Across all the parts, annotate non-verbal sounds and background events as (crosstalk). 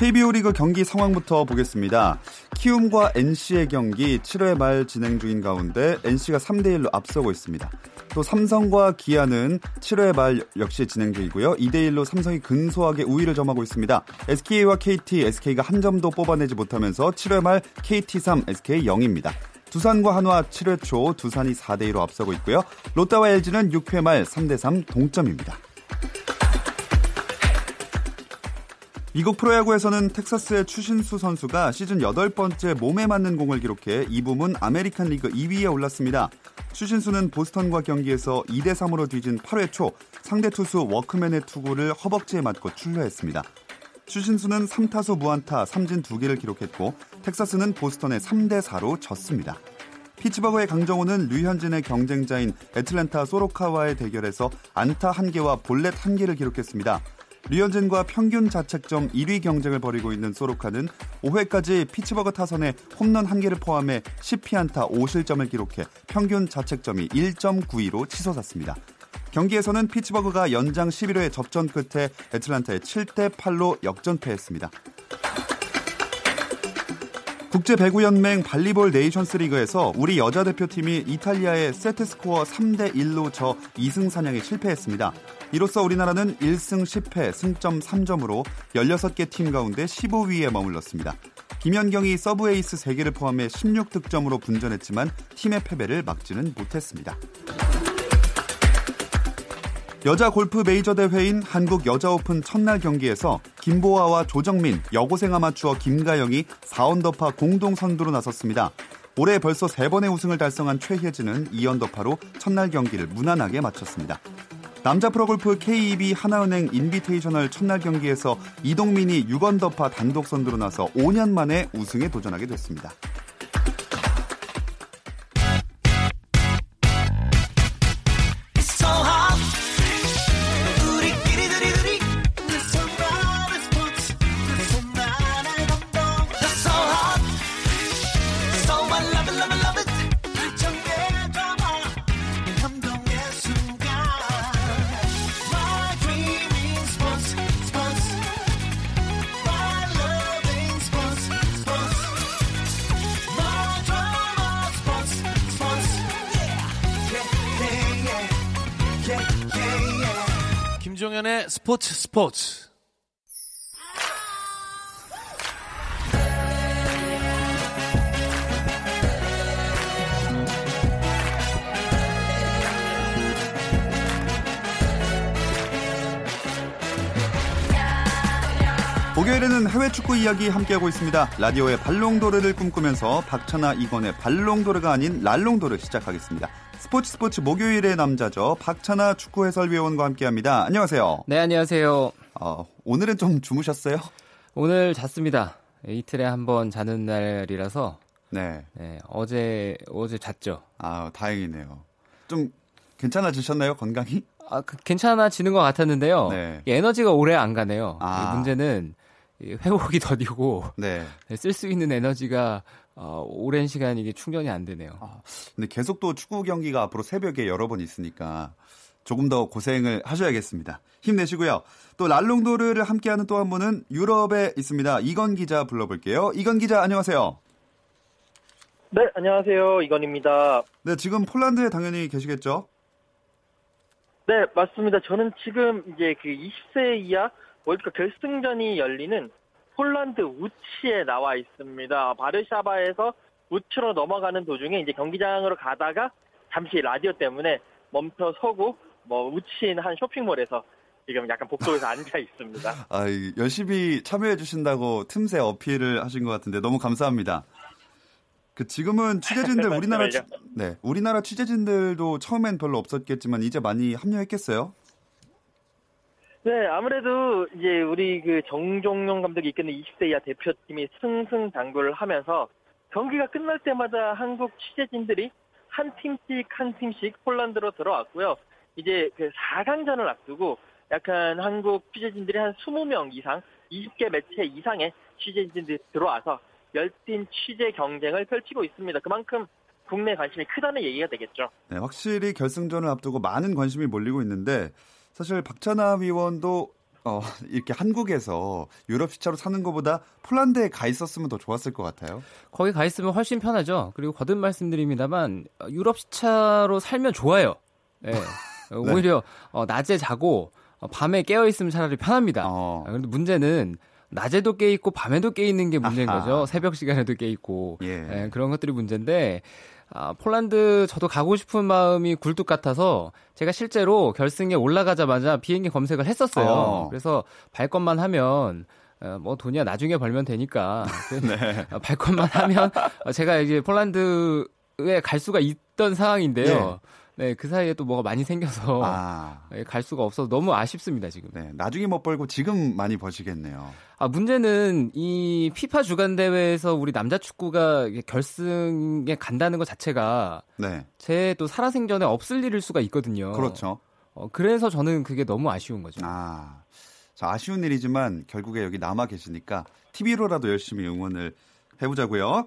KBO 리그 경기 상황부터 보겠습니다. 키움과 NC의 경기 7회 말 진행 중인 가운데 NC가 3대 1로 앞서고 있습니다. 또 삼성과 기아는 7회 말 역시 진행 중이고요. 2대 1로 삼성이 근소하게 우위를 점하고 있습니다. SK와 KT, SK가 한 점도 뽑아내지 못하면서 7회 말 KT 3, SK 0입니다. 두산과 한화 7회 초 두산이 4대 2로 앞서고 있고요. 롯데와 LG는 6회 말 3대 3 동점입니다. 미국 프로야구에서는 텍사스의 추신수 선수가 시즌 8번째 몸에 맞는 공을 기록해 이 부문 아메리칸 리그 2위에 올랐습니다. 추신수는 보스턴과 경기에서 2대 3으로 뒤진 8회 초 상대 투수 워크맨의 투구를 허벅지에 맞고 출루했습니다. 추신수는 3타수 무안타 삼진 2개를 기록했고 텍사스는 보스턴에 3대 4로 졌습니다. 피츠버그의 강정호는 류현진의 경쟁자인 애틀랜타 소로카와의 대결에서 안타 1개와 볼넷 1개를 기록했습니다. 류현진과 평균 자책점 1위 경쟁을 벌이고 있는 소로카는 5회까지 피츠버그 타선에 홈런 1개를 포함해 10피안타 5실점을 기록해 평균 자책점이 1.92로 치솟았습니다. 경기에서는 피츠버그가 연장 11회 접전 끝에 애틀란타에 7대 8로 역전패했습니다. 국제 배구연맹 발리볼 네이션스 리그에서 우리 여자 대표팀이 이탈리아에 세트 스코어 3대 1로 져 2승 사냥에 실패했습니다. 이로써 우리나라는 1승 10패 승점 3점으로 16개 팀 가운데 15위에 머물렀습니다. 김연경이 서브 에이스 3개를 포함해 16득점으로 분전했지만 팀의 패배를 막지는 못했습니다. 여자 골프 메이저 대회인 한국 여자 오픈 첫날 경기에서 김보아와 조정민, 여고생 아마추어 김가영이 4언더파 공동 선두로 나섰습니다. 올해 벌써 3번의 우승을 달성한 최혜진은 2언더파로 첫날 경기를 무난하게 마쳤습니다. 남자 프로골프 KEB 하나은행 인비테이셔널 첫날 경기에서 이동민이 6언더파 단독 선두로 나서 5년 만에 우승에 도전하게 됐습니다. 스포츠. 목요일에는 해외 축구 이야기 함께하고 있습니다. 라디오의 발롱도르를 꿈꾸면서 박찬아 이건의 발롱도르가 아닌 랄롱도르 시작하겠습니다. 스포츠 스포츠 목요일의 남자죠. 박찬아 축구 해설위원과 함께합니다. 안녕하세요. 네, 안녕하세요. 어, 오늘은 좀 주무셨어요? 오늘 잤습니다. 이틀에 한 번 자는 날이라서 네. 네, 어제 어제 잤죠. 아, 다행이네요. 좀 괜찮아지셨나요, 건강이? 아, 그, 괜찮아지는 것 같았는데요. 네. 에너지가 오래 안 가네요. 아. 문제는 회복이 더디고 네. 쓸 수 있는 에너지가 어, 오랜 시간 이게 충전이 안 되네요. 아, 근데 계속 또 축구 경기가 앞으로 새벽에 여러 번 있으니까 조금 더 고생을 하셔야겠습니다. 힘내시고요. 또 랄롱도르를 함께하는 또 한 분은 유럽에 있습니다. 이건 기자 불러볼게요. 이건 기자 안녕하세요. 네, 안녕하세요. 이건입니다. 네, 지금 폴란드에 당연히 계시겠죠? 네, 맞습니다. 저는 지금 이제 그 20세 이하 월드컵 결승전이 열리는 폴란드 우치에 나와 있습니다. 바르샤바에서 우치로 넘어가는 도중에 이제 경기장으로 가다가 잠시 라디오 때문에 멈춰 서고 뭐 우치인 한 쇼핑몰에서 지금 약간 복도에서 (laughs) 앉아 있습니다. 아, 열심히 참여해 주신다고 틈새 어필을 하신 것 같은데 너무 감사합니다. 그 지금은 취재진들 (laughs) 우리나라 취, 네 우리나라 취재진들도 처음엔 별로 없었겠지만 이제 많이 합류했겠어요. 네, 아무래도 이제 우리 그 정종용 감독이 이끄는 20세 이하 대표팀이 승승장구를 하면서 경기가 끝날 때마다 한국 취재진들이 한 팀씩 한 팀씩 폴란드로 들어왔고요. 이제 그 4강전을 앞두고 약간 한국 취재진들이 한 20명 이상, 20개 매체 이상의 취재진들이 들어와서 열띤 취재 경쟁을 펼치고 있습니다. 그만큼 국내 관심이 크다는 얘기가 되겠죠. 네, 확실히 결승전을 앞두고 많은 관심이 몰리고 있는데 사실 박찬하 위원도 어, (laughs) 이렇게 한국에서 유럽 시차로 사는 것보다 폴란드에 가 있었으면 더 좋았을 것 같아요. 거기 가 있으면 훨씬 편하죠. 그리고 거듭 말씀드립니다만 유럽 시차로 살면 좋아요. 네. (laughs) 네. 오히려 어, 낮에 자고 어, 밤에 깨어 있으면 차라리 편합니다. 어. 그런데 문제는 낮에도 깨 있고 밤에도 깨 있는 게 문제인 아하. 거죠. 새벽 시간에도 깨 있고 예. 예, 그런 것들이 문제인데 아, 폴란드 저도 가고 싶은 마음이 굴뚝 같아서 제가 실제로 결승에 올라가자마자 비행기 검색을 했었어요. 어. 그래서 발권만 하면 어, 뭐 돈이야 나중에 벌면 되니까 (laughs) 네. 어, 발권만 하면 제가 이제 폴란드에 갈 수가 있던 상황인데요. 네. 네, 그 사이에 또 뭐가 많이 생겨서 아. 네, (laughs) 갈 수가 없어서 너무 아쉽습니다, 지금. 네, 나중에 못 벌고 지금 많이 버시겠네요. 아, 문제는 이 피파 주간 대회에서 우리 남자 축구가 결승에 간다는 것 자체가 네. 제 또 살아생전에 없을 일일 수가 있거든요. 그렇죠. 어, 그래서 저는 그게 너무 아쉬운 거죠. 아. 자, 아쉬운 일이지만 결국에 여기 남아 계시니까 TV로라도 열심히 응원을 해보자고요.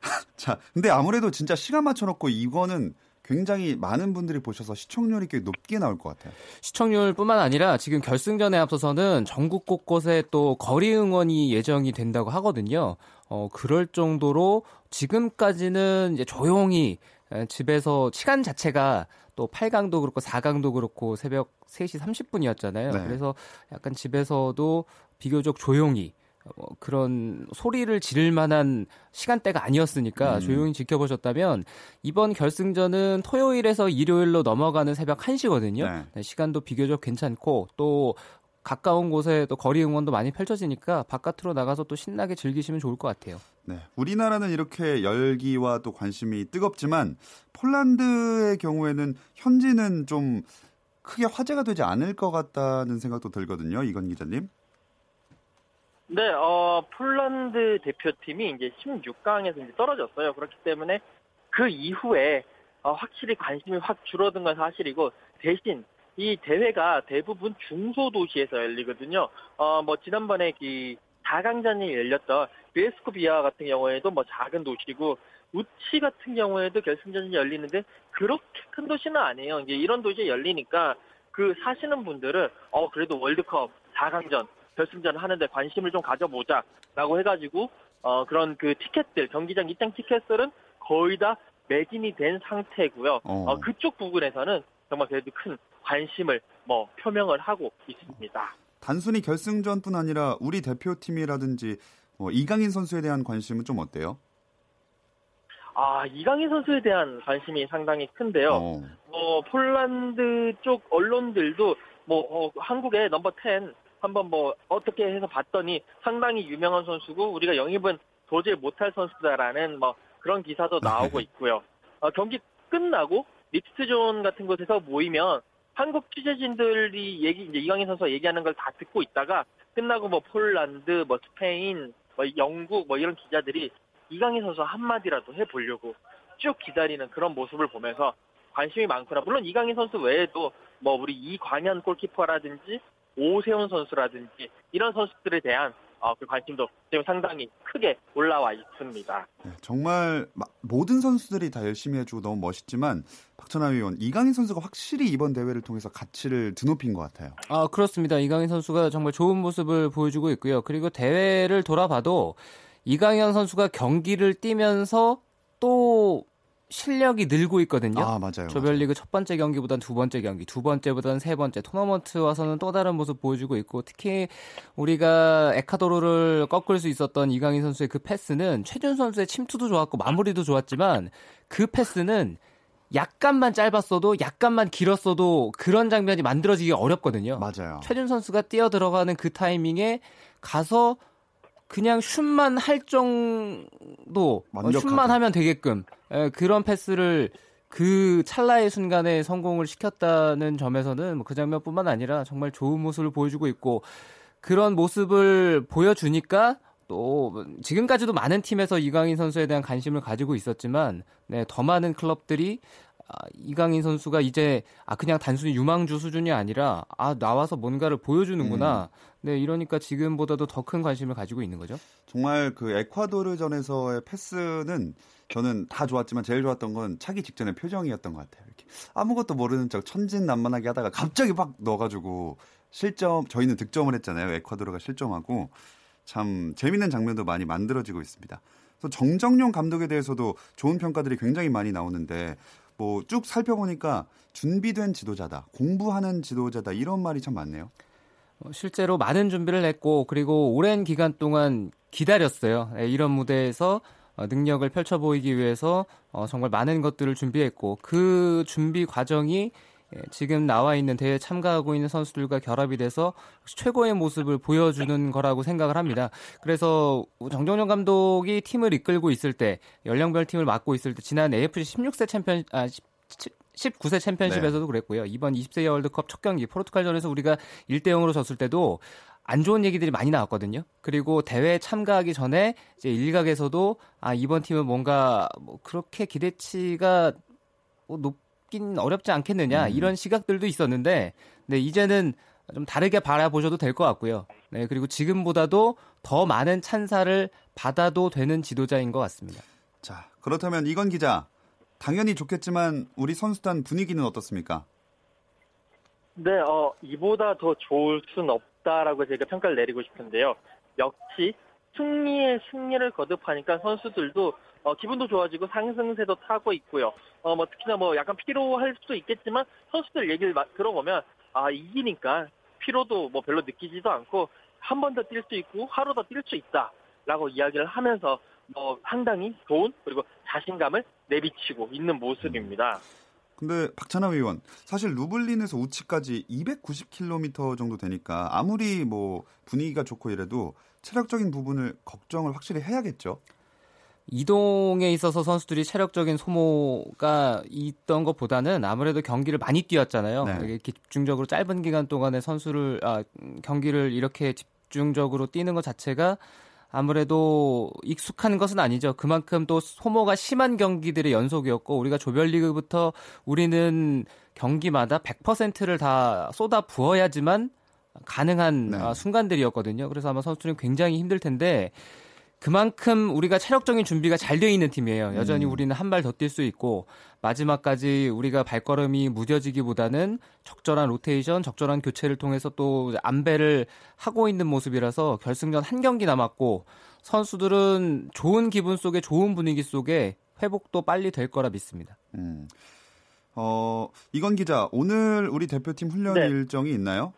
(laughs) 자, 근데 아무래도 진짜 시간 맞춰놓고 이거는 굉장히 많은 분들이 보셔서 시청률이 꽤 높게 나올 것 같아요. 시청률뿐만 아니라 지금 결승전에 앞서서는 전국 곳곳에 또 거리 응원이 예정이 된다고 하거든요. 어, 그럴 정도로 지금까지는 이제 조용히 집에서 시간 자체가 또 8강도 그렇고 4강도 그렇고 새벽 3시 30분이었잖아요. 네. 그래서 약간 집에서도 비교적 조용히 어, 그런 소리를 지를 만한 시간대가 아니었으니까 음. 조용히 지켜보셨다면 이번 결승전은 토요일에서 일요일로 넘어가는 새벽 1시거든요. 네. 네, 시간도 비교적 괜찮고 또 가까운 곳에 또 거리 응원도 많이 펼쳐지니까 바깥으로 나가서 또 신나게 즐기시면 좋을 것 같아요. 네. 우리나라는 이렇게 열기와 또 관심이 뜨겁지만 폴란드의 경우에는 현지는 좀 크게 화제가 되지 않을 것 같다는 생각도 들거든요. 이건 기자님. 네, 어, 폴란드 대표팀이 이제 16강에서 이제 떨어졌어요. 그렇기 때문에 그 이후에 어, 확실히 관심이 확 줄어든 건 사실이고 대신 이 대회가 대부분 중소도시에서 열리거든요. 어, 뭐 지난번에 그 4강전이 열렸던 베스코비아 같은 경우에도 뭐 작은 도시고 우치 같은 경우에도 결승전이 열리는데 그렇게 큰 도시는 아니에요. 이제 이런 도시에 열리니까 그 사시는 분들은 어 그래도 월드컵 4강전 결승전을 하는데 관심을 좀 가져보자라고 해가지고 어, 그런 그 티켓들 경기장 입장 티켓들은 거의 다 매진이 된 상태고요. 어. 어, 그쪽 부분에서는 정말 그래도 큰 관심을 뭐 표명을 하고 있습니다. 단순히 결승전뿐 아니라 우리 대표팀이라든지 뭐 이강인 선수에 대한 관심은 좀 어때요? 아 이강인 선수에 대한 관심이 상당히 큰데요. 어. 뭐 폴란드 쪽 언론들도 뭐 어, 한국의 넘버 10 한번 뭐 어떻게 해서 봤더니 상당히 유명한 선수고 우리가 영입은 도저히 못할 선수다라는 뭐 그런 기사도 나오고 있고요. 어, 경기 끝나고 믹스존 같은 곳에서 모이면 한국 취재진들이 얘기 이제 이강인 선수가 얘기하는 걸 다 듣고 있다가 끝나고 뭐 폴란드, 뭐 스페인, 뭐 영국 뭐 이런 기자들이 이강인 선수 한 마디라도 해보려고 쭉 기다리는 그런 모습을 보면서 관심이 많구나. 물론 이강인 선수 외에도 뭐 우리 이광현 골키퍼라든지 오세훈 선수라든지 이런 선수들에 대한 어, 그 관심도 지금 상당히 크게 올라와 있습니다. 네, 정말 모든 선수들이 다 열심히 해주고 너무 멋있지만 박찬하 위원 이강인 선수가 확실히 이번 대회를 통해서 가치를 드높인 것 같아요. 아 그렇습니다. 이강인 선수가 정말 좋은 모습을 보여주고 있고요. 그리고 대회를 돌아봐도 이강인 선수가 경기를 뛰면서 또 실력이 늘고 있거든요. 아, 맞아요. 조별리그 맞아요. 첫 번째 경기보단 두 번째 경기, 두 번째보다는 세 번째, 토너먼트 와서는 또 다른 모습 보여주고 있고 특히 우리가 에카도르를 꺾을 수 있었던 이강인 선수의 그 패스는 최준 선수의 침투도 좋았고 마무리도 좋았지만 그 패스는 약간만 짧았어도 약간만 길었어도 그런 장면이 만들어지기 어렵거든요. 맞아요. 최준 선수가 뛰어 들어가는 그 타이밍에 가서 그냥 슛만 할 정도 어, 슛만 하면 되게끔 에, 그런 패스를 그 찰나의 순간에 성공을 시켰다는 점에서는 뭐그 장면뿐만 아니라 정말 좋은 모습을 보여주고 있고 그런 모습을 보여주니까 또 지금까지도 많은 팀에서 이강인 선수에 대한 관심을 가지고 있었지만 네, 더 많은 클럽들이 아, 이강인 선수가 이제 아 그냥 단순히 유망주 수준이 아니라 아 나와서 뭔가를 보여주는구나. 음. 네 이러니까 지금보다도 더 큰 관심을 가지고 있는 거죠. 정말 그 에콰도르전에서의 패스는 저는 다 좋았지만 제일 좋았던 건 차기 직전의 표정이었던 것 같아요. 이렇게 아무것도 모르는 척 천진난만하게 하다가 갑자기 막 넣어가지고 실점 저희는 득점을 했잖아요. 에콰도르가 실점하고 참 재밌는 장면도 많이 만들어지고 있습니다. 그래서 정정용 감독에 대해서도 좋은 평가들이 굉장히 많이 나오는데 뭐 쭉 살펴보니까 준비된 지도자다, 공부하는 지도자다 이런 말이 참 많네요. 어, 실제로 많은 준비를 했고 그리고 오랜 기간 동안 기다렸어요. 예, 이런 무대에서 어, 능력을 펼쳐 보이기 위해서 어, 정말 많은 것들을 준비했고 그 준비 과정이 예, 지금 나와 있는 대회에 참가하고 있는 선수들과 결합이 돼서 최고의 모습을 보여주는 거라고 생각을 합니다. 그래서 정정용 감독이 팀을 이끌고 있을 때 연령별 팀을 맡고 있을 때 지난 AFC 16세 챔피언 아 19세 챔피언십에서도 네. 그랬고요. 이번 20세 월드컵 첫 경기 포르투갈전에서 우리가 1대 0으로 졌을 때도 안 좋은 얘기들이 많이 나왔거든요. 그리고 대회에 참가하기 전에 이제 일각에서도 아 이번 팀은 뭔가 뭐 그렇게 기대치가 뭐 높 잡긴 어렵지 않겠느냐 음. 이런 시각들도 있었는데 네 이제는 좀 다르게 바라보셔도 될 것 같고요. 네 그리고 지금보다도 더 많은 찬사를 받아도 되는 지도자인 것 같습니다. 자 그렇다면 이건 기자 당연히 좋겠지만 우리 선수단 분위기는 어떻습니까? 네, 어, 이보다 더 좋을 순 없다라고 제가 평가를 내리고 싶은데요. 역시 승리의 승리를 거듭하니까 선수들도 어, 기분도 좋아지고 상승세도 타고 있고요. 어, 뭐 특히나 뭐 약간 피로할 수도 있겠지만 선수들 얘기를 들어보면 아 이기니까 피로도 뭐 별로 느끼지도 않고 한 번 더 뛸 수 있고 하루 더 뛸 수 있다라고 이야기를 하면서 뭐 상당히 좋은 그리고 자신감을 내비치고 있는 모습입니다. 근데 박찬하 의원 사실 루블린에서 우치까지 290km 정도 되니까 아무리 뭐 분위기가 좋고 이래도 체력적인 부분을 걱정을 확실히 해야겠죠. 이동에 있어서 선수들이 체력적인 소모가 있던 것보다는 아무래도 경기를 많이 뛰었잖아요. 네. 집중적으로 짧은 기간 동안에 선수를 아, 경기를 이렇게 집중적으로 뛰는 것 자체가 아무래도 익숙한 것은 아니죠. 그만큼 또 소모가 심한 경기들의 연속이었고 우리가 조별리그부터 우리는 경기마다 100%를 다 쏟아 부어야지만 가능한 네. 아, 순간들이었거든요. 그래서 아마 선수들은 굉장히 힘들 텐데 그만큼 우리가 체력적인 준비가 잘 되어 있는 팀이에요. 여전히 음. 우리는 한 발 더 뛸 수 있고 마지막까지 우리가 발걸음이 무뎌지기보다는 적절한 로테이션, 적절한 교체를 통해서 또 안배를 하고 있는 모습이라서 결승전 한 경기 남았고 선수들은 좋은 기분 속에 좋은 분위기 속에 회복도 빨리 될 거라 믿습니다. 음. 어, 이건 기자, 오늘 우리 대표팀 훈련 네. 일정이 있나요?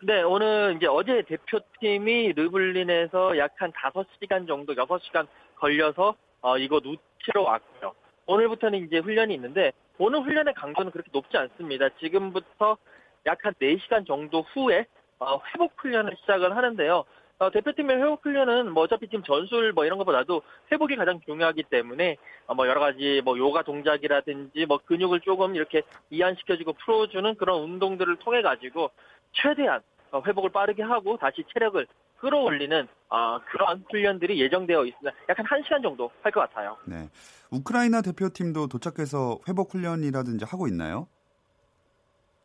네, 오늘 이제 어제 대표팀이 르블린에서 약 한 5시간 정도, 6시간 걸려서 어, 이곳 우치로 왔고요. 오늘부터는 이제 훈련이 있는데 오늘 훈련의 강도는 그렇게 높지 않습니다. 지금부터 약 한 4시간 정도 후에 어, 회복 훈련을 시작을 하는데요. 어, 대표팀의 회복 훈련은 뭐 어차피 지금 전술 뭐 이런 것보다도 회복이 가장 중요하기 때문에 어, 뭐 여러 가지 뭐 요가 동작이라든지 뭐 근육을 조금 이렇게 이완시켜주고 풀어주는 그런 운동들을 통해 가지고 최대한 어, 회복을 빠르게 하고 다시 체력을 끌어올리는 어, 그런 훈련들이 예정되어 있습니다. 약간 1시간 정도 할 것 같아요. 네. 우크라이나 대표팀도 도착해서 회복 훈련이라든지 하고 있나요?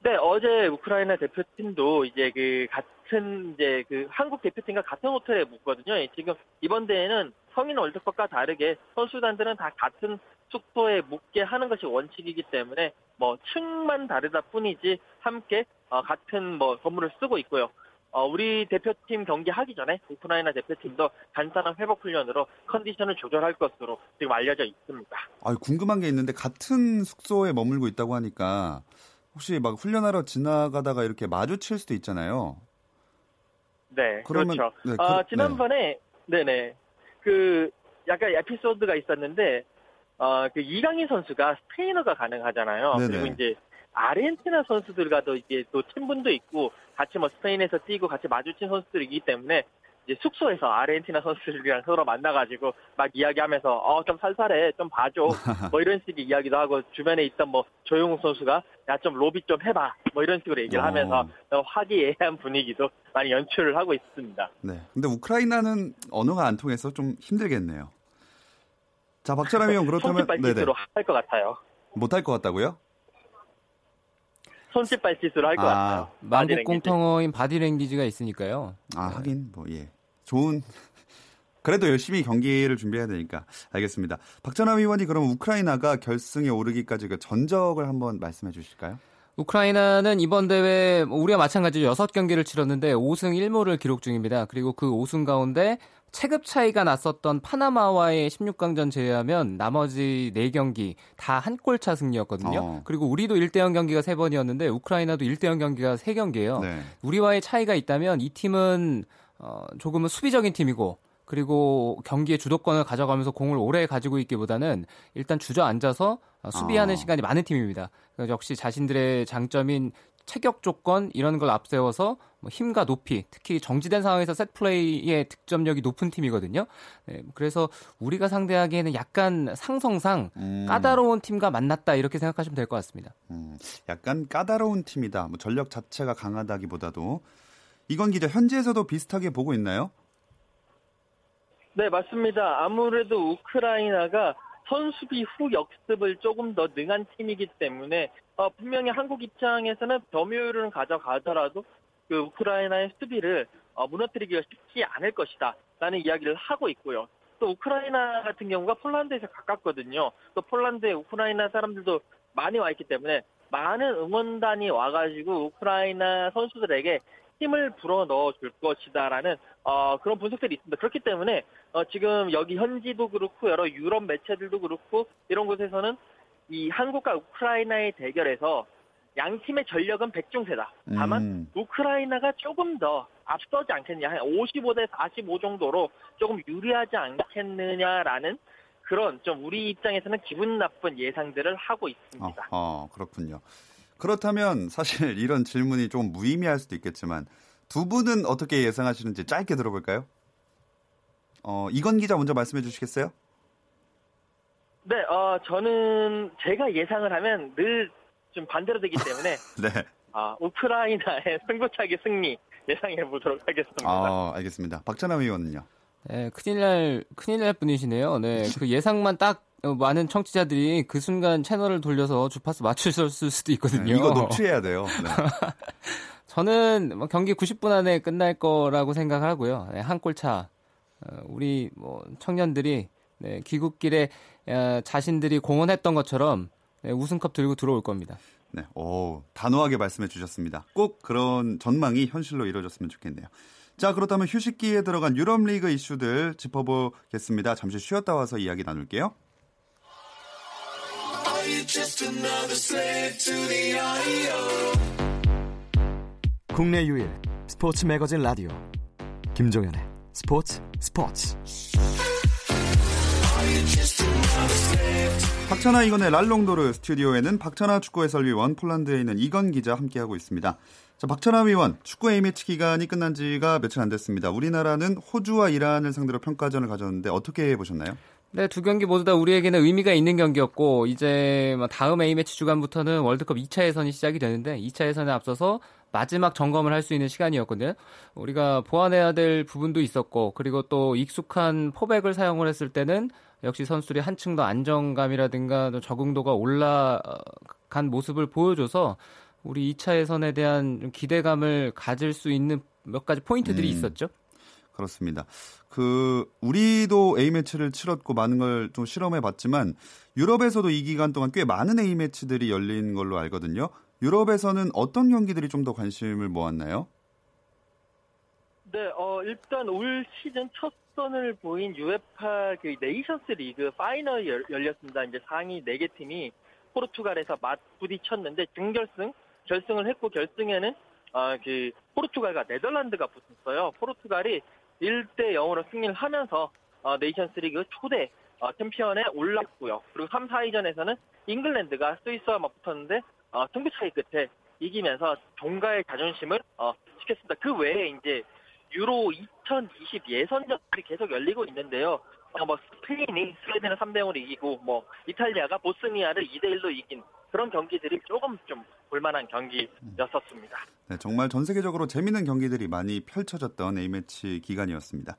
네, 어제 우크라이나 대표팀도 이제 그 같은 이제 그 한국 대표팀과 같은 호텔에 묵거든요. 예, 지금 이번 대회는 성인 월드컵과 다르게 선수단들은 다 같은 숙소에 묵게 하는 것이 원칙이기 때문에 뭐 층만 다르다 뿐이지 함께 어, 같은 뭐 건물을 쓰고 있고요. 어, 우리 대표팀 경기 하기 전에 우크라이나 대표팀도 간단한 회복 훈련으로 컨디션을 조절할 것으로 지금 알려져 있습니다. 아, 궁금한 게 있는데 같은 숙소에 머물고 있다고 하니까 혹시 막 훈련하러 지나가다가 이렇게 마주칠 수도 있잖아요. 네, 그러면, 그렇죠. 네, 그, 어, 지난번에 네. 네네 그 약간 에피소드가 있었는데 어, 그 이강인 선수가 스페인어가 가능하잖아요. 네네. 그리고 이제 아르헨티나 선수들과 도 이게 또 친분도 있고 같이 뭐 스페인에서 뛰고 같이 마주친 선수들이기 때문에 이제 숙소에서 아르헨티나 선수들이랑 서로 만나가지고 막 이야기하면서 어 좀 살살해 좀 봐줘 (laughs) 뭐 이런 식의 이야기도 하고 주변에 있던 뭐 조용욱 선수가 야 좀 로비 좀 해봐 뭐 이런 식으로 얘기를 어. 하면서 화기애애한 분위기도 많이 연출을 하고 있습니다. 네. 근데 우크라이나는 언어가 안 통해서 좀 힘들겠네요. 자 박찬하 위원 그렇다면 네네. 할것 같아요. 못 할 것 같다고요? 손짓발짓으로 할것 아, 같아요. 만국 공통어인 바디랭귀지가 있으니까요. 아 하긴 뭐 예. 좋은 (laughs) 그래도 열심히 경기를 준비해야 되니까 알겠습니다. 박찬하 위원이 그럼 우크라이나가 결승에 오르기까지 그 전적을 한번 말씀해 주실까요? 우크라이나는 이번 대회 뭐 우리와 마찬가지로 6경기를 치렀는데 5승 1무를 기록 중입니다. 그리고 그 5승 가운데 체급 차이가 났었던 파나마와의 16강전 제외하면 나머지 4경기 다 한 골 차 승리였거든요. 어. 그리고 우리도 1대0 경기가 3번이었는데 우크라이나도 1대0 경기가 3경기예요. 네. 우리와의 차이가 있다면 이 팀은 어, 조금은 수비적인 팀이고 그리고 경기의 주도권을 가져가면서 공을 오래 가지고 있기보다는 일단 주저앉아서 수비하는 어. 시간이 많은 팀입니다. 역시 자신들의 장점인 체격 조건 이런 걸 앞세워서 뭐 힘과 높이, 특히 정지된 상황에서 셋 플레이의 득점력이 높은 팀이거든요. 네, 그래서 우리가 상대하기에는 약간 상성상 음. 까다로운 팀과 만났다 이렇게 생각하시면 될 것 같습니다. 음, 약간 까다로운 팀이다. 뭐 전력 자체가 강하다기보다도 이건 기자 현지에서도 비슷하게 보고 있나요? 네, 맞습니다. 아무래도 우크라이나가 선수비 후 역습을 조금 더 능한 팀이기 때문에 어, 분명히 한국 입장에서는 점유율을 가져가더라도 그 우크라이나의 수비를 어, 무너뜨리기가 쉽지 않을 것이다 라는 이야기를 하고 있고요. 또 우크라이나 같은 경우가 폴란드에서 가깝거든요. 또 폴란드에 우크라이나 사람들도 많이 와 있기 때문에 많은 응원단이 와가지고 우크라이나 선수들에게 힘을 불어 넣어 줄 것이다라는 어, 그런 분석들이 있습니다. 그렇기 때문에 어, 지금 여기 현지도 그렇고 여러 유럽 매체들도 그렇고 이런 곳에서는 이 한국과 우크라이나의 대결에서 양 팀의 전력은 백중세다. 다만 음. 우크라이나가 조금 더 앞서지 않겠느냐, 한 55대 45 정도로 조금 유리하지 않겠느냐라는 그런 좀 우리 입장에서는 기분 나쁜 예상들을 하고 있습니다. 어, 어 그렇군요. 그렇다면 사실 이런 질문이 좀 무의미할 수도 있겠지만 두 분은 어떻게 예상하시는지 짧게 들어볼까요? 어, 이건 기자 먼저 말씀해 주시겠어요? 네, 어, 저는 제가 예상을 하면 늘 좀 반대로 되기 (laughs) 때문에 네. 아, 우크라이나의 (laughs) 승부차기 승리 예상해 보도록 하겠습니다. 아, 알겠습니다. 박찬하 의원은요? 네, 큰일 날 큰일 날 분이시네요. 네, 그 예상만 딱 많은 청취자들이 그 순간 채널을 돌려서 주파수 맞추셨을 수도 있거든요. 네, 이거 녹취해야 돼요. 네. (laughs) 저는 뭐 경기 90분 안에 끝날 거라고 생각을 하고요. 네, 한 골차 어, 우리 뭐 청년들이 네, 귀국길에 어, 자신들이 공헌했던 것처럼 네, 우승컵 들고 들어올 겁니다. 네, 오, 단호하게 말씀해 주셨습니다. 꼭 그런 전망이 현실로 이루어졌으면 좋겠네요. 자, 그렇다면 휴식기에 들어간 유럽 리그 이슈들 짚어보겠습니다. 잠시 쉬었다 와서 이야기 나눌게요. 국내 유일 스포츠 매거진 라디오 김종현의 스포츠 스포츠 박찬아 이건의 랄롱도르 스튜디오에는 박찬아 축구 해설위원 폴란드에 있는 이건 기자 함께하고 있습니다. 자, 박찬아 위원, 축구 A매치 기간이 끝난 지가 며칠 안 됐습니다. 우리나라는 호주와 이란을 상대로 평가전을 가졌는데 어떻게 보셨나요? 네, 두 경기 모두 다 우리에게는 의미가 있는 경기였고 이제 뭐 다음 A매치 주간부터는 월드컵 2차 예선이 시작이 되는데 2차 예선에 앞서서 마지막 점검을 할 수 있는 시간이었거든요. 우리가 보완해야 될 부분도 있었고 그리고 또 익숙한 포백을 사용을 했을 때는 역시 선수들이 한층 더 안정감이라든가 적응도가 올라간 모습을 보여줘서 우리 2차 예선에 대한 기대감을 가질 수 있는 몇 가지 포인트들이 음. 있었죠. 그렇습니다. 그 우리도 A 매치를 치렀고 많은 걸 좀 실험해 봤지만 유럽에서도 이 기간 동안 꽤 많은 A 매치들이 열린 걸로 알거든요. 유럽에서는 어떤 경기들이 좀 더 관심을 모았나요? 네, 어, 일단 올 시즌 첫 선을 보인 UEFA 그 네이션스 리그 파이널이 열, 렸습니다 이제 상위 4개 팀이 포르투갈에서 맞부딪혔는데 준결승, 결승을 했고 결승에는 어, 그 포르투갈과 네덜란드가 붙었어요. 포르투갈이 1대 0으로 승리를 하면서 어, 네이션스 리그 초대 어, 챔피언에 올랐고요. 그리고 3, 4위전에서는 잉글랜드가 스위스와 맞붙었는데 어, 승부 차이 끝에 이기면서 종가의 자존심을 어, 지켰습니다. 그 외에 이제 유로 2020 예선전들이 계속 열리고 있는데요. 어, 뭐 스페인이 스웨덴을 3대 0으로 이기고 뭐 이탈리아가 보스니아를 2대 1로 이긴 그런 경기들이 조금 좀 볼만한 경기였었습니다. 네, 정말 전 세계적으로 재밌는 경기들이 많이 펼쳐졌던 A매치 기간이었습니다.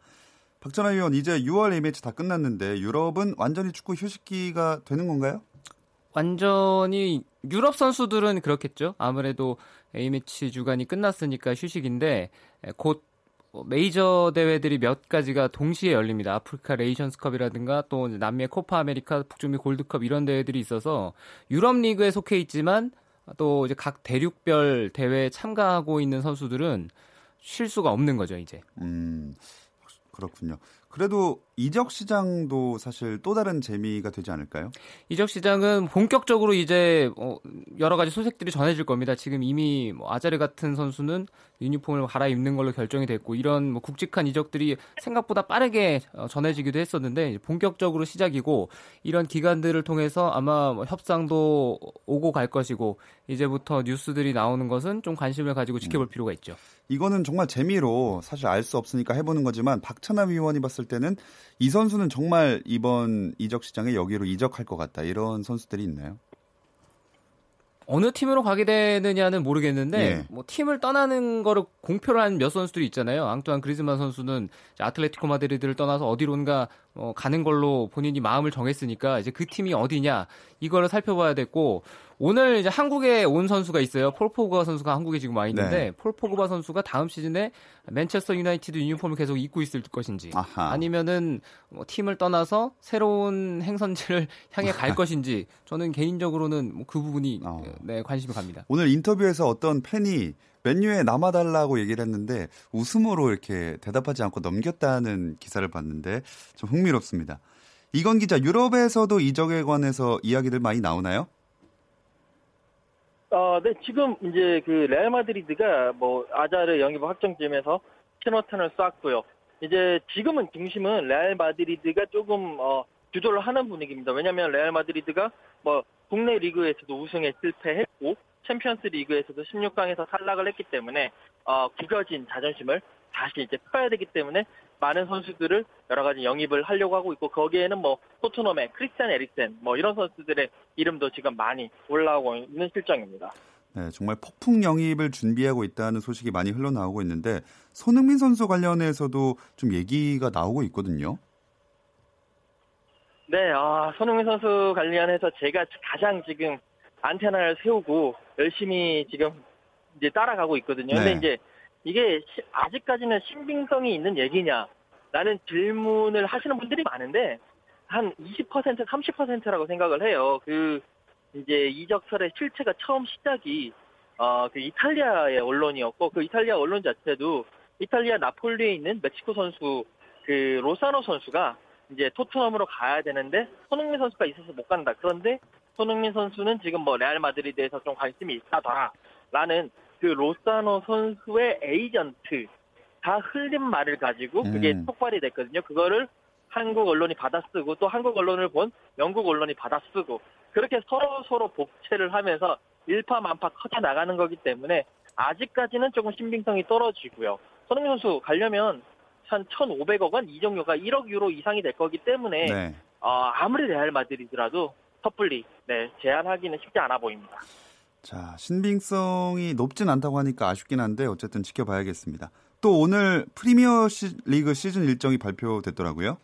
박찬하 위원 이제 6월 A매치 다 끝났는데 유럽은 완전히 축구 휴식기가 되는 건가요? 완전히 유럽 선수들은 그렇겠죠. 아무래도 A매치 주간이 끝났으니까 휴식인데 곧 메이저 대회들이 몇 가지가 동시에 열립니다. 아프리카 네이션스컵이라든가 또 남미의 코파 아메리카, 북중미 골드컵 이런 대회들이 있어서 유럽 리그에 속해 있지만 또 이제 각 대륙별 대회에 참가하고 있는 선수들은 쉴 수가 없는 거죠, 이제. 음, 그렇군요. 그래도 이적 시장도 사실 또 다른 재미가 되지 않을까요? 이적 시장은 본격적으로 이제 어, 여러 가지 소식들이 전해질 겁니다. 지금 이미 뭐 아자르 같은 선수는 유니폼을 갈아입는 걸로 결정이 됐고 이런 뭐 굵직한 이적들이 생각보다 빠르게 어, 전해지기도 했었는데 본격적으로 시작이고 이런 기관들을 통해서 아마 뭐 협상도 오고 갈 것이고 이제부터 뉴스들이 나오는 것은 좀 관심을 가지고 지켜볼 음. 필요가 있죠. 이거는 정말 재미로 사실 알 수 없으니까 해보는 거지만 박찬하 위원이 봤을 때는 이 선수는 정말 이번 이적 시장에 여기로 이적할 것 같다 이런 선수들이 있나요? 어느 팀으로 가게 되느냐는 모르겠는데 예. 뭐 팀을 떠나는 거를 공표를 한 몇 선수들이 있잖아요. 앙투안 그리즈만 선수는 아틀레티코 마드리드를 떠나서 어디론가 어, 가는 걸로 본인이 마음을 정했으니까 이제 그 팀이 어디냐 이거를 살펴봐야 되고 오늘 이제 한국에 온 선수가 있어요. 폴 포그바 선수가 한국에 지금 와 있는데 네. 폴 포그바 선수가 다음 시즌에 맨체스터 유나이티드 유니폼을 계속 입고 있을 것인지 아하. 아니면은 뭐 팀을 떠나서 새로운 행선지를 (laughs) 향해 갈 (laughs) 것인지 저는 개인적으로는 뭐 그 부분이 어. 네, 관심이 갑니다. 오늘 인터뷰에서 어떤 팬이 맨유에 남아달라고 얘기를 했는데 웃음으로 이렇게 대답하지 않고 넘겼다는 기사를 봤는데 좀 흥미롭습니다. 이건 기자, 유럽에서도 이적에 관해서 이야기들 많이 나오나요? 어, 네, 지금 이제 그 레알 마드리드가 뭐 아자르 영입 확정지면서 신호탄을 쐈고요. 이제 지금은 중심은 레알 마드리드가 조금 어, 주도를 하는 분위기입니다. 왜냐하면 레알 마드리드가 뭐 국내 리그에서도 우승에 실패했고 챔피언스 리그에서도 16강에서 탈락을 했기 때문에 어, 구겨진 자존심을 다시 이제 풀어야 되기 때문에 많은 선수들을 여러 가지 영입을 하려고 하고 있고 거기에는 뭐 토트넘의 크리스찬 에릭센 뭐 이런 선수들의 이름도 지금 많이 올라오고 있는 실정입니다. 네, 정말 폭풍 영입을 준비하고 있다는 소식이 많이 흘러나오고 있는데 손흥민 선수 관련해서도 좀 얘기가 나오고 있거든요. 네, 아, 손흥민 선수 관련해서 제가 가장 지금 안테나를 세우고 열심히 지금 이제 따라가고 있거든요. 네. 근데 이제 이게 아직까지는 신빙성이 있는 얘기냐 라는 질문을 하시는 분들이 많은데 한 20% 30%라고 생각을 해요. 그 이제 이적설의 실체가 처음 시작이 어 그 이탈리아의 언론이었고 그 이탈리아 언론 자체도 이탈리아 나폴리에 있는 멕시코 선수 그 로사노 선수가 이제 토트넘으로 가야 되는데 손흥민 선수가 있어서 못 간다. 그런데 손흥민 선수는 지금 뭐 레알 마드리드에서 좀 관심이 있다더라라는 그 로사노 선수의 에이전트 다 흘린 말을 가지고 그게 음. 폭발이 됐거든요. 그거를 한국 언론이 받아쓰고 또 한국 언론을 본 영국 언론이 받아쓰고 그렇게 서로 서로 복체를 하면서 일파만파 커져 나가는 거기 때문에 아직까지는 조금 신빙성이 떨어지고요. 손흥민 선수 가려면 한 1,500억 원 이정료가 1억 유로 이상이 될 거기 때문에 네. 어, 아무리 레알 마드리드라도 섣불리 네, 제한하기는 쉽지 않아 보입니다. 자, 신빙성이 높진 않다고 하니까 아쉽긴 한데 어쨌든 지켜봐야겠습니다. 또 오늘 프리미어 시, 리그 시즌 일정이 발표됐더라고요.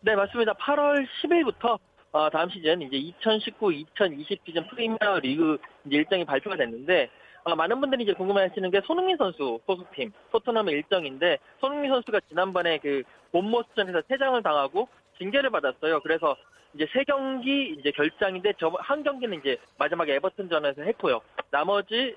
네, 맞습니다. 8월 10일부터 어, 다음 시즌 이제 2019-2020 시즌 프리미어 리그 일정이 발표가 됐는데 어, 많은 분들이 이제 궁금해하시는 게 손흥민 선수 소속팀 토트넘의 일정인데 손흥민 선수가 지난번에 그 본모스전에서 퇴장을 당하고 징계를 받았어요. 그래서 이제 세 경기 이제 결장인데 저 한 경기는 이제 마지막에 에버튼전에서 했고요. 나머지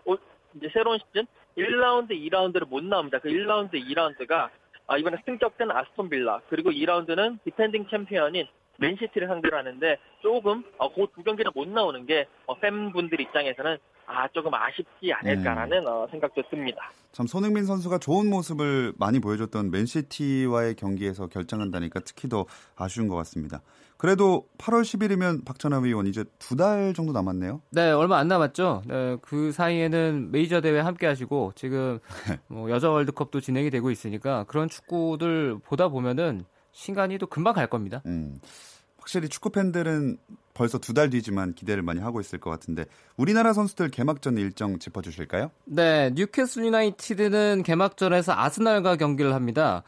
이제 새로운 시즌 1라운드, 2라운드를 못 나옵니다. 그 1라운드, 2라운드가 아, 이번에 승격된 아스톤 빌라 그리고 2라운드는 디펜딩 챔피언인 맨시티를 상대로 하는데 조금 어, 그 두 경기를 못 나오는 게 어, 팬분들 입장에서는 아 조금 아쉽지 않을까라는 네. 어, 생각도 듭니다. 참 손흥민 선수가 좋은 모습을 많이 보여줬던 맨시티와의 경기에서 결장한다니까 특히 더 아쉬운 것 같습니다. 그래도 8월 10일이면 박찬하 위원 이제 두 달 정도 남았네요. 네, 얼마 안 남았죠. 네, 그 사이에는 메이저 대회 함께 하시고 지금 뭐 여자 월드컵도 진행이 되고 있으니까 그런 축구들 보다 보면은 시간이 또 금방 갈 겁니다. 음, 확실히 축구 팬들은 벌써 두 달 뒤지만 기대를 많이 하고 있을 것 같은데 우리나라 선수들 개막전 일정 짚어주실까요? 네, 뉴캐슬 유나이티드는 개막전에서 아스날과 경기를 합니다.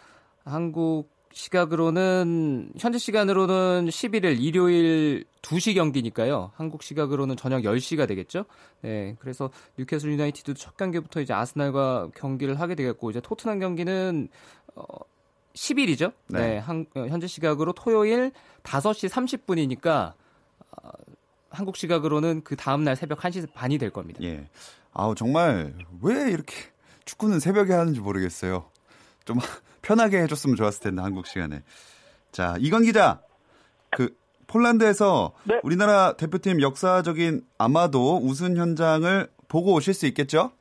한국 시각으로는 현재 시간으로는 11일 일요일 2시 경기니까요. 한국 시각으로는 저녁 10시가 되겠죠. 네. 그래서 뉴캐슬 유나이티드 첫 경기부터 이제 아스날과 경기를 하게 되겠고 이제 토트넘 경기는 어 10일이죠. 네. 네. 한, 현재 시각으로 토요일 5시 30분이니까 어, 한국 시각으로는 그 다음 날 새벽 1시 반이 될 겁니다. 예. 아우 정말 왜 이렇게 축구는 새벽에 하는지 모르겠어요. 좀 편하게 해줬으면 좋았을 텐데 한국 시간에. 자 이건 기자 그 폴란드에서 네. 우리나라 대표팀 역사적인 아마도 우승 현장을 보고 오실 수 있겠죠?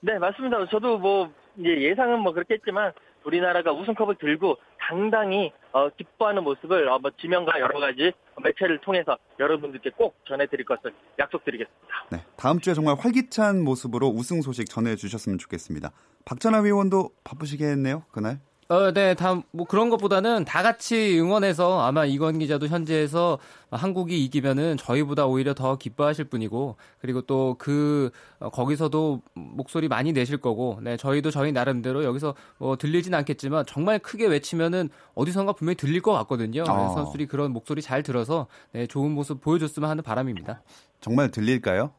네 맞습니다. 저도 뭐 예상은 뭐 그렇겠지만 우리나라가 우승컵을 들고 당당히 어, 기뻐하는 모습을 어, 뭐 지명과 여러 가지 매체를 통해서 여러분들께 꼭 전해드릴 것을 약속드리겠습니다. 네, 다음 주에 정말 활기찬 모습으로 우승 소식 전해주셨으면 좋겠습니다. 박찬하 위원도 바쁘시겠네요, 그날? 어, 네, 다, 뭐 그런 것보다는 다 같이 응원해서 아마 이건 기자도 현지에서 한국이 이기면은 저희보다 오히려 더 기뻐하실 분이고, 그리고 또 그, 어, 거기서도 목소리 많이 내실 거고, 네, 저희도 저희 나름대로 여기서 뭐 들리진 않겠지만 정말 크게 외치면은 어디선가 분명히 들릴 것 같거든요. 어. 선수들이 그런 목소리 잘 들어서, 네, 좋은 모습 보여줬으면 하는 바람입니다. 정말 들릴까요?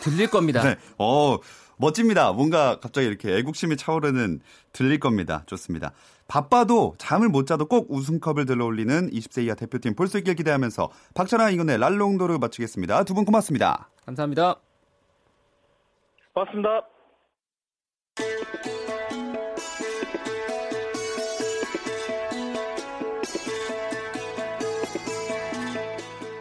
들릴 겁니다. 네. 어, 멋집니다. 뭔가 갑자기 이렇게 애국심이 차오르는 들릴 겁니다. 좋습니다. 바빠도 잠을 못 자도 꼭 우승컵을 들어올리는 20세 이하 대표팀 볼 수 있길 기대하면서 박찬아 이근의 랄롱도를 마치겠습니다. 두 분 고맙습니다. 감사합니다. 고맙습니다.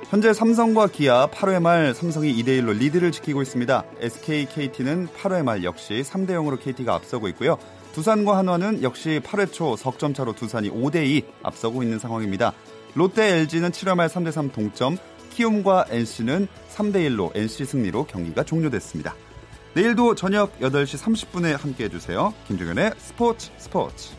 현재 삼성과 기아 8회 말 삼성이 2대 1로 리드를 지키고 있습니다. SK, KT는 8회 말 역시 3대 0으로 KT가 앞서고 있고요. 두산과 한화는 역시 8회 초 석점 차로 두산이 5대 2 앞서고 있는 상황입니다. 롯데, LG는 7회 말 3대 3 동점, 키움과 NC는 3대 1로 NC 승리로 경기가 종료됐습니다. 내일도 저녁 8시 30분에 함께 해주세요. 김종현의 스포츠 스포츠.